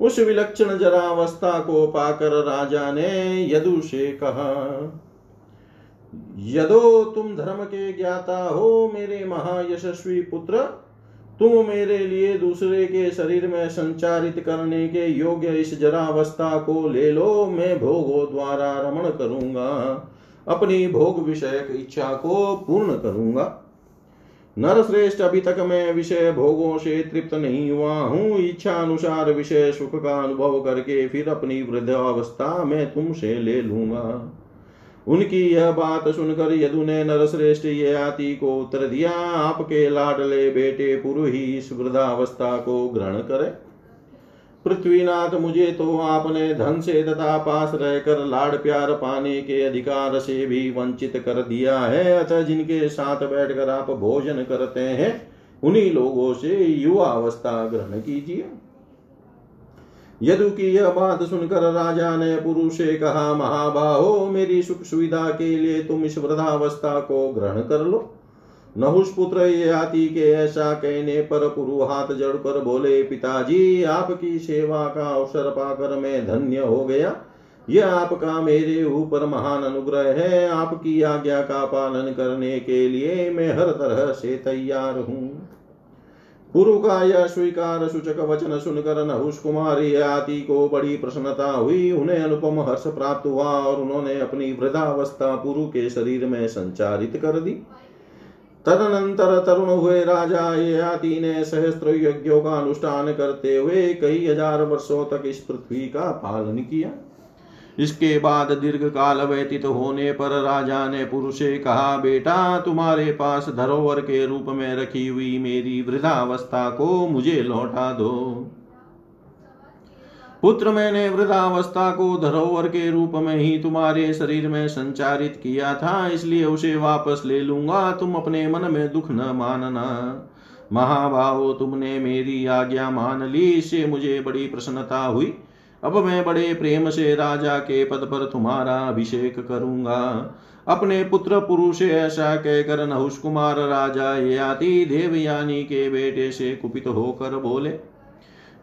उस विलक्षण जरावस्था को पाकर राजा ने यदु से कहा, यदो तुम धर्म के ज्ञाता हो, मेरे महायशस्वी पुत्र तुम मेरे लिए दूसरे के शरीर में संचारित करने के योग्य इस जरावस्था को ले लो, मैं भोगों द्वारा रमण करूँगा। अपनी भोग विषयक इच्छा को पूर्ण करूँगा। नर श्रेष्ठ अभी तक मैं विषय भोगों से तृप्त नहीं हुआ हूँ। इच्छा अनुसार विषय सुख का अनुभव करके फिर अपनी वृद्धावस्था में तुमसे ले लूँगा। उनकी यह बात सुनकर यदु ने नरश्रेष्ठ आती को उत्तर दिया, आपके लाडले बेटे पुरु ही इस वृद्धावस्था को ग्रहण करे। पृथ्वीनाथ, मुझे तो आपने धन से तथा पास रहकर लाड़ प्यार पाने के अधिकार से भी वंचित कर दिया है। अतः जिनके साथ बैठकर आप भोजन करते हैं, उन्हीं लोगों से युवा अवस्था ग्रहण कीजिए। यदु की यह बात सुनकर राजा ने पुरुष से कहा, महाबाहो, मेरी सुख सुविधा के लिए तुम इस वृद्धावस्था को ग्रहण कर लो। नहुष पुत्र ये आती के ऐसा कहने पर पुरु हाथ जड़कर बोले, पिताजी, आपकी सेवा का अवसर पाकर मैं धन्य हो गया। यह आपका मेरे ऊपर महान अनुग्रह है। आपकी आज्ञा का पालन करने के लिए मैं हर तरह से तैयार हूँ। पुरु का यह स्वीकार सूचक वचन सुनकर नहुष कुमारी आदि को बड़ी प्रसन्नता हुई, उन्हें अनुपम हर्ष प्राप्त हुआ और उन्होंने अपनी वृद्धावस्था पुरु के शरीर में संचारित कर दी। तदनंतर तरुण हुए राजा ये आदि ने सहस्त्र यज्ञों का अनुष्ठान करते हुए कई हज़ार वर्षों तक इस पृथ्वी का पालन किया। इसके बाद दीर्घ काल व्यतीत होने पर राजा ने पुरुष से कहा, बेटा, तुम्हारे पास धरोहर के रूप में रखी हुई मेरी वृद्धावस्था को मुझे लौटा दो। पुत्र, मैंने वृद्धावस्था को धरोहर के रूप में ही तुम्हारे शरीर में संचारित किया था, इसलिए उसे वापस ले लूँगा। तुम अपने मन में दुख न मानना। महाभाव, तुमने मेरी आज्ञा मान ली, इससे मुझे बड़ी प्रसन्नता हुई। अब मैं बड़े प्रेम से राजा के पद पर तुम्हारा अभिषेक करूँगा। अपने पुत्र पुरुष ऐसा कहकर नहुष कुमार राजा याति देवयानी के बेटे से कुपित होकर बोले,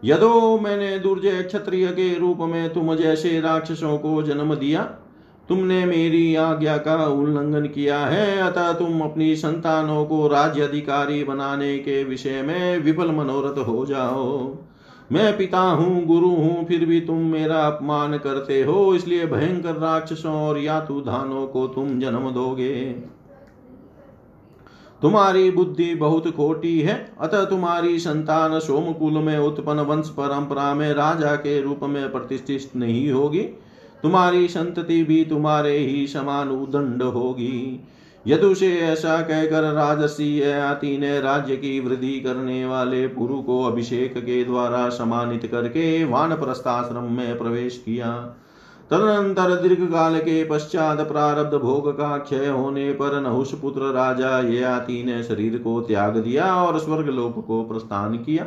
यदो मैंने दुर्जय क्षत्रिय के रूप में तुम जैसे राक्षसों को जन्म दिया, तुमने मेरी आज्ञा का उल्लंघन किया है, अतः तुम अपनी संतानों को राज्य अधिकारी बनाने के विषय में विफल मनोरथ हो जाओ। मैं पिता हूँ, गुरु हूँ, फिर भी तुम मेरा अपमान करते हो, इसलिए भयंकर राक्षसों और यातु धानों को तुम जन्म दोगे। तुम्हारी बुद्धि बहुत खोटी है, अतः तुम्हारी संतान सोमकुल में उत्पन्न वंश परंपरा में राजा के रूप में प्रतिष्ठित नहीं होगी। तुम्हारी संतति भी तुम्हारे ही समान उदंड होगी। यदु से ऐसा कहकर राजसी आती ने राज्य की वृद्धि करने वाले पुरु को अभिषेक के द्वारा सम्मानित करके वान प्रस्थाश्रम में प्रवेश किया। तदनंतर दीर्घ काल के पश्चात प्रारब्ध भोग का क्षय होने पर नहुष पुत्र राजा ययाति ने शरीर को त्याग दिया और स्वर्ग लोक को प्रस्थान किया।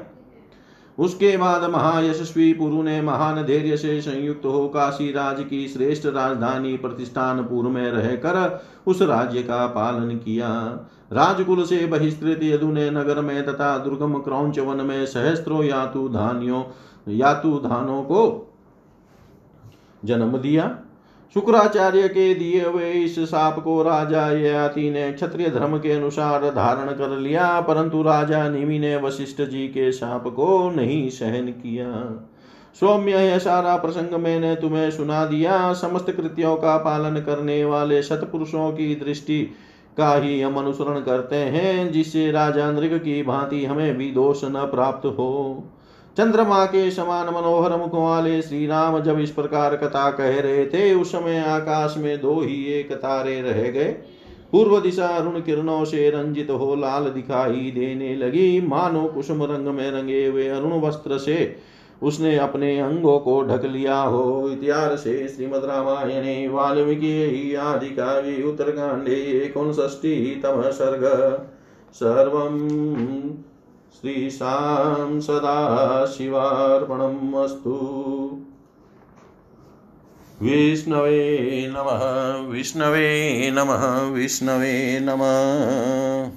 उसके बाद महायशस्वी पुरु ने महान धैर्य से संयुक्त हो काशी राज की श्रेष्ठ राजधानी प्रतिष्ठानपुर में रहकर उस राज्य का पालन किया। राजकुल से बहिष्कृत यदु ने नगर में तथा दुर्गम क्रौच वन में सहस्त्रों यातु धानियों, यातु धानों को जन्म दिया। शुक्राचार्य के दिए हुए इस साप को राजा ययाति ने क्षत्रिय धर्म के अनुसार धारण कर लिया, परंतु राजा निमि ने वशिष्ठ जी के साप को नहीं सहन किया। सौम्य, यह सारा प्रसंग मैंने तुम्हें सुना दिया। समस्त कृत्यों का पालन करने वाले सतपुरुषों की दृष्टि का ही हम अनुसरण करते हैं, जिससे राजा नृग की भांति हमें भी दोष न प्राप्त हो। चंद्रमा के समान मनोहर मुख वाले श्री राम जब इस प्रकार कथा कह रहे थे, उस समय आकाश में दो ही एक तारे रह गए। पूर्व दिशा अरुण किरणों से रंजित हो लाल दिखाई देने लगी। मानो कुसुम रंग में रंगे हुए अरुण वस्त्र से उसने अपने अंगों को ढक लिया हो। इतिहास से श्रीमद रामायणे, वाल्मीकि आदि काव्य उत्तरकांडे एकोनष्टि तम सर्ग सर्व श्रीशां सदाशिवार्पणम् अस्तु। विष्णवे नमः विष्णवे नमः विष्णवे नमः।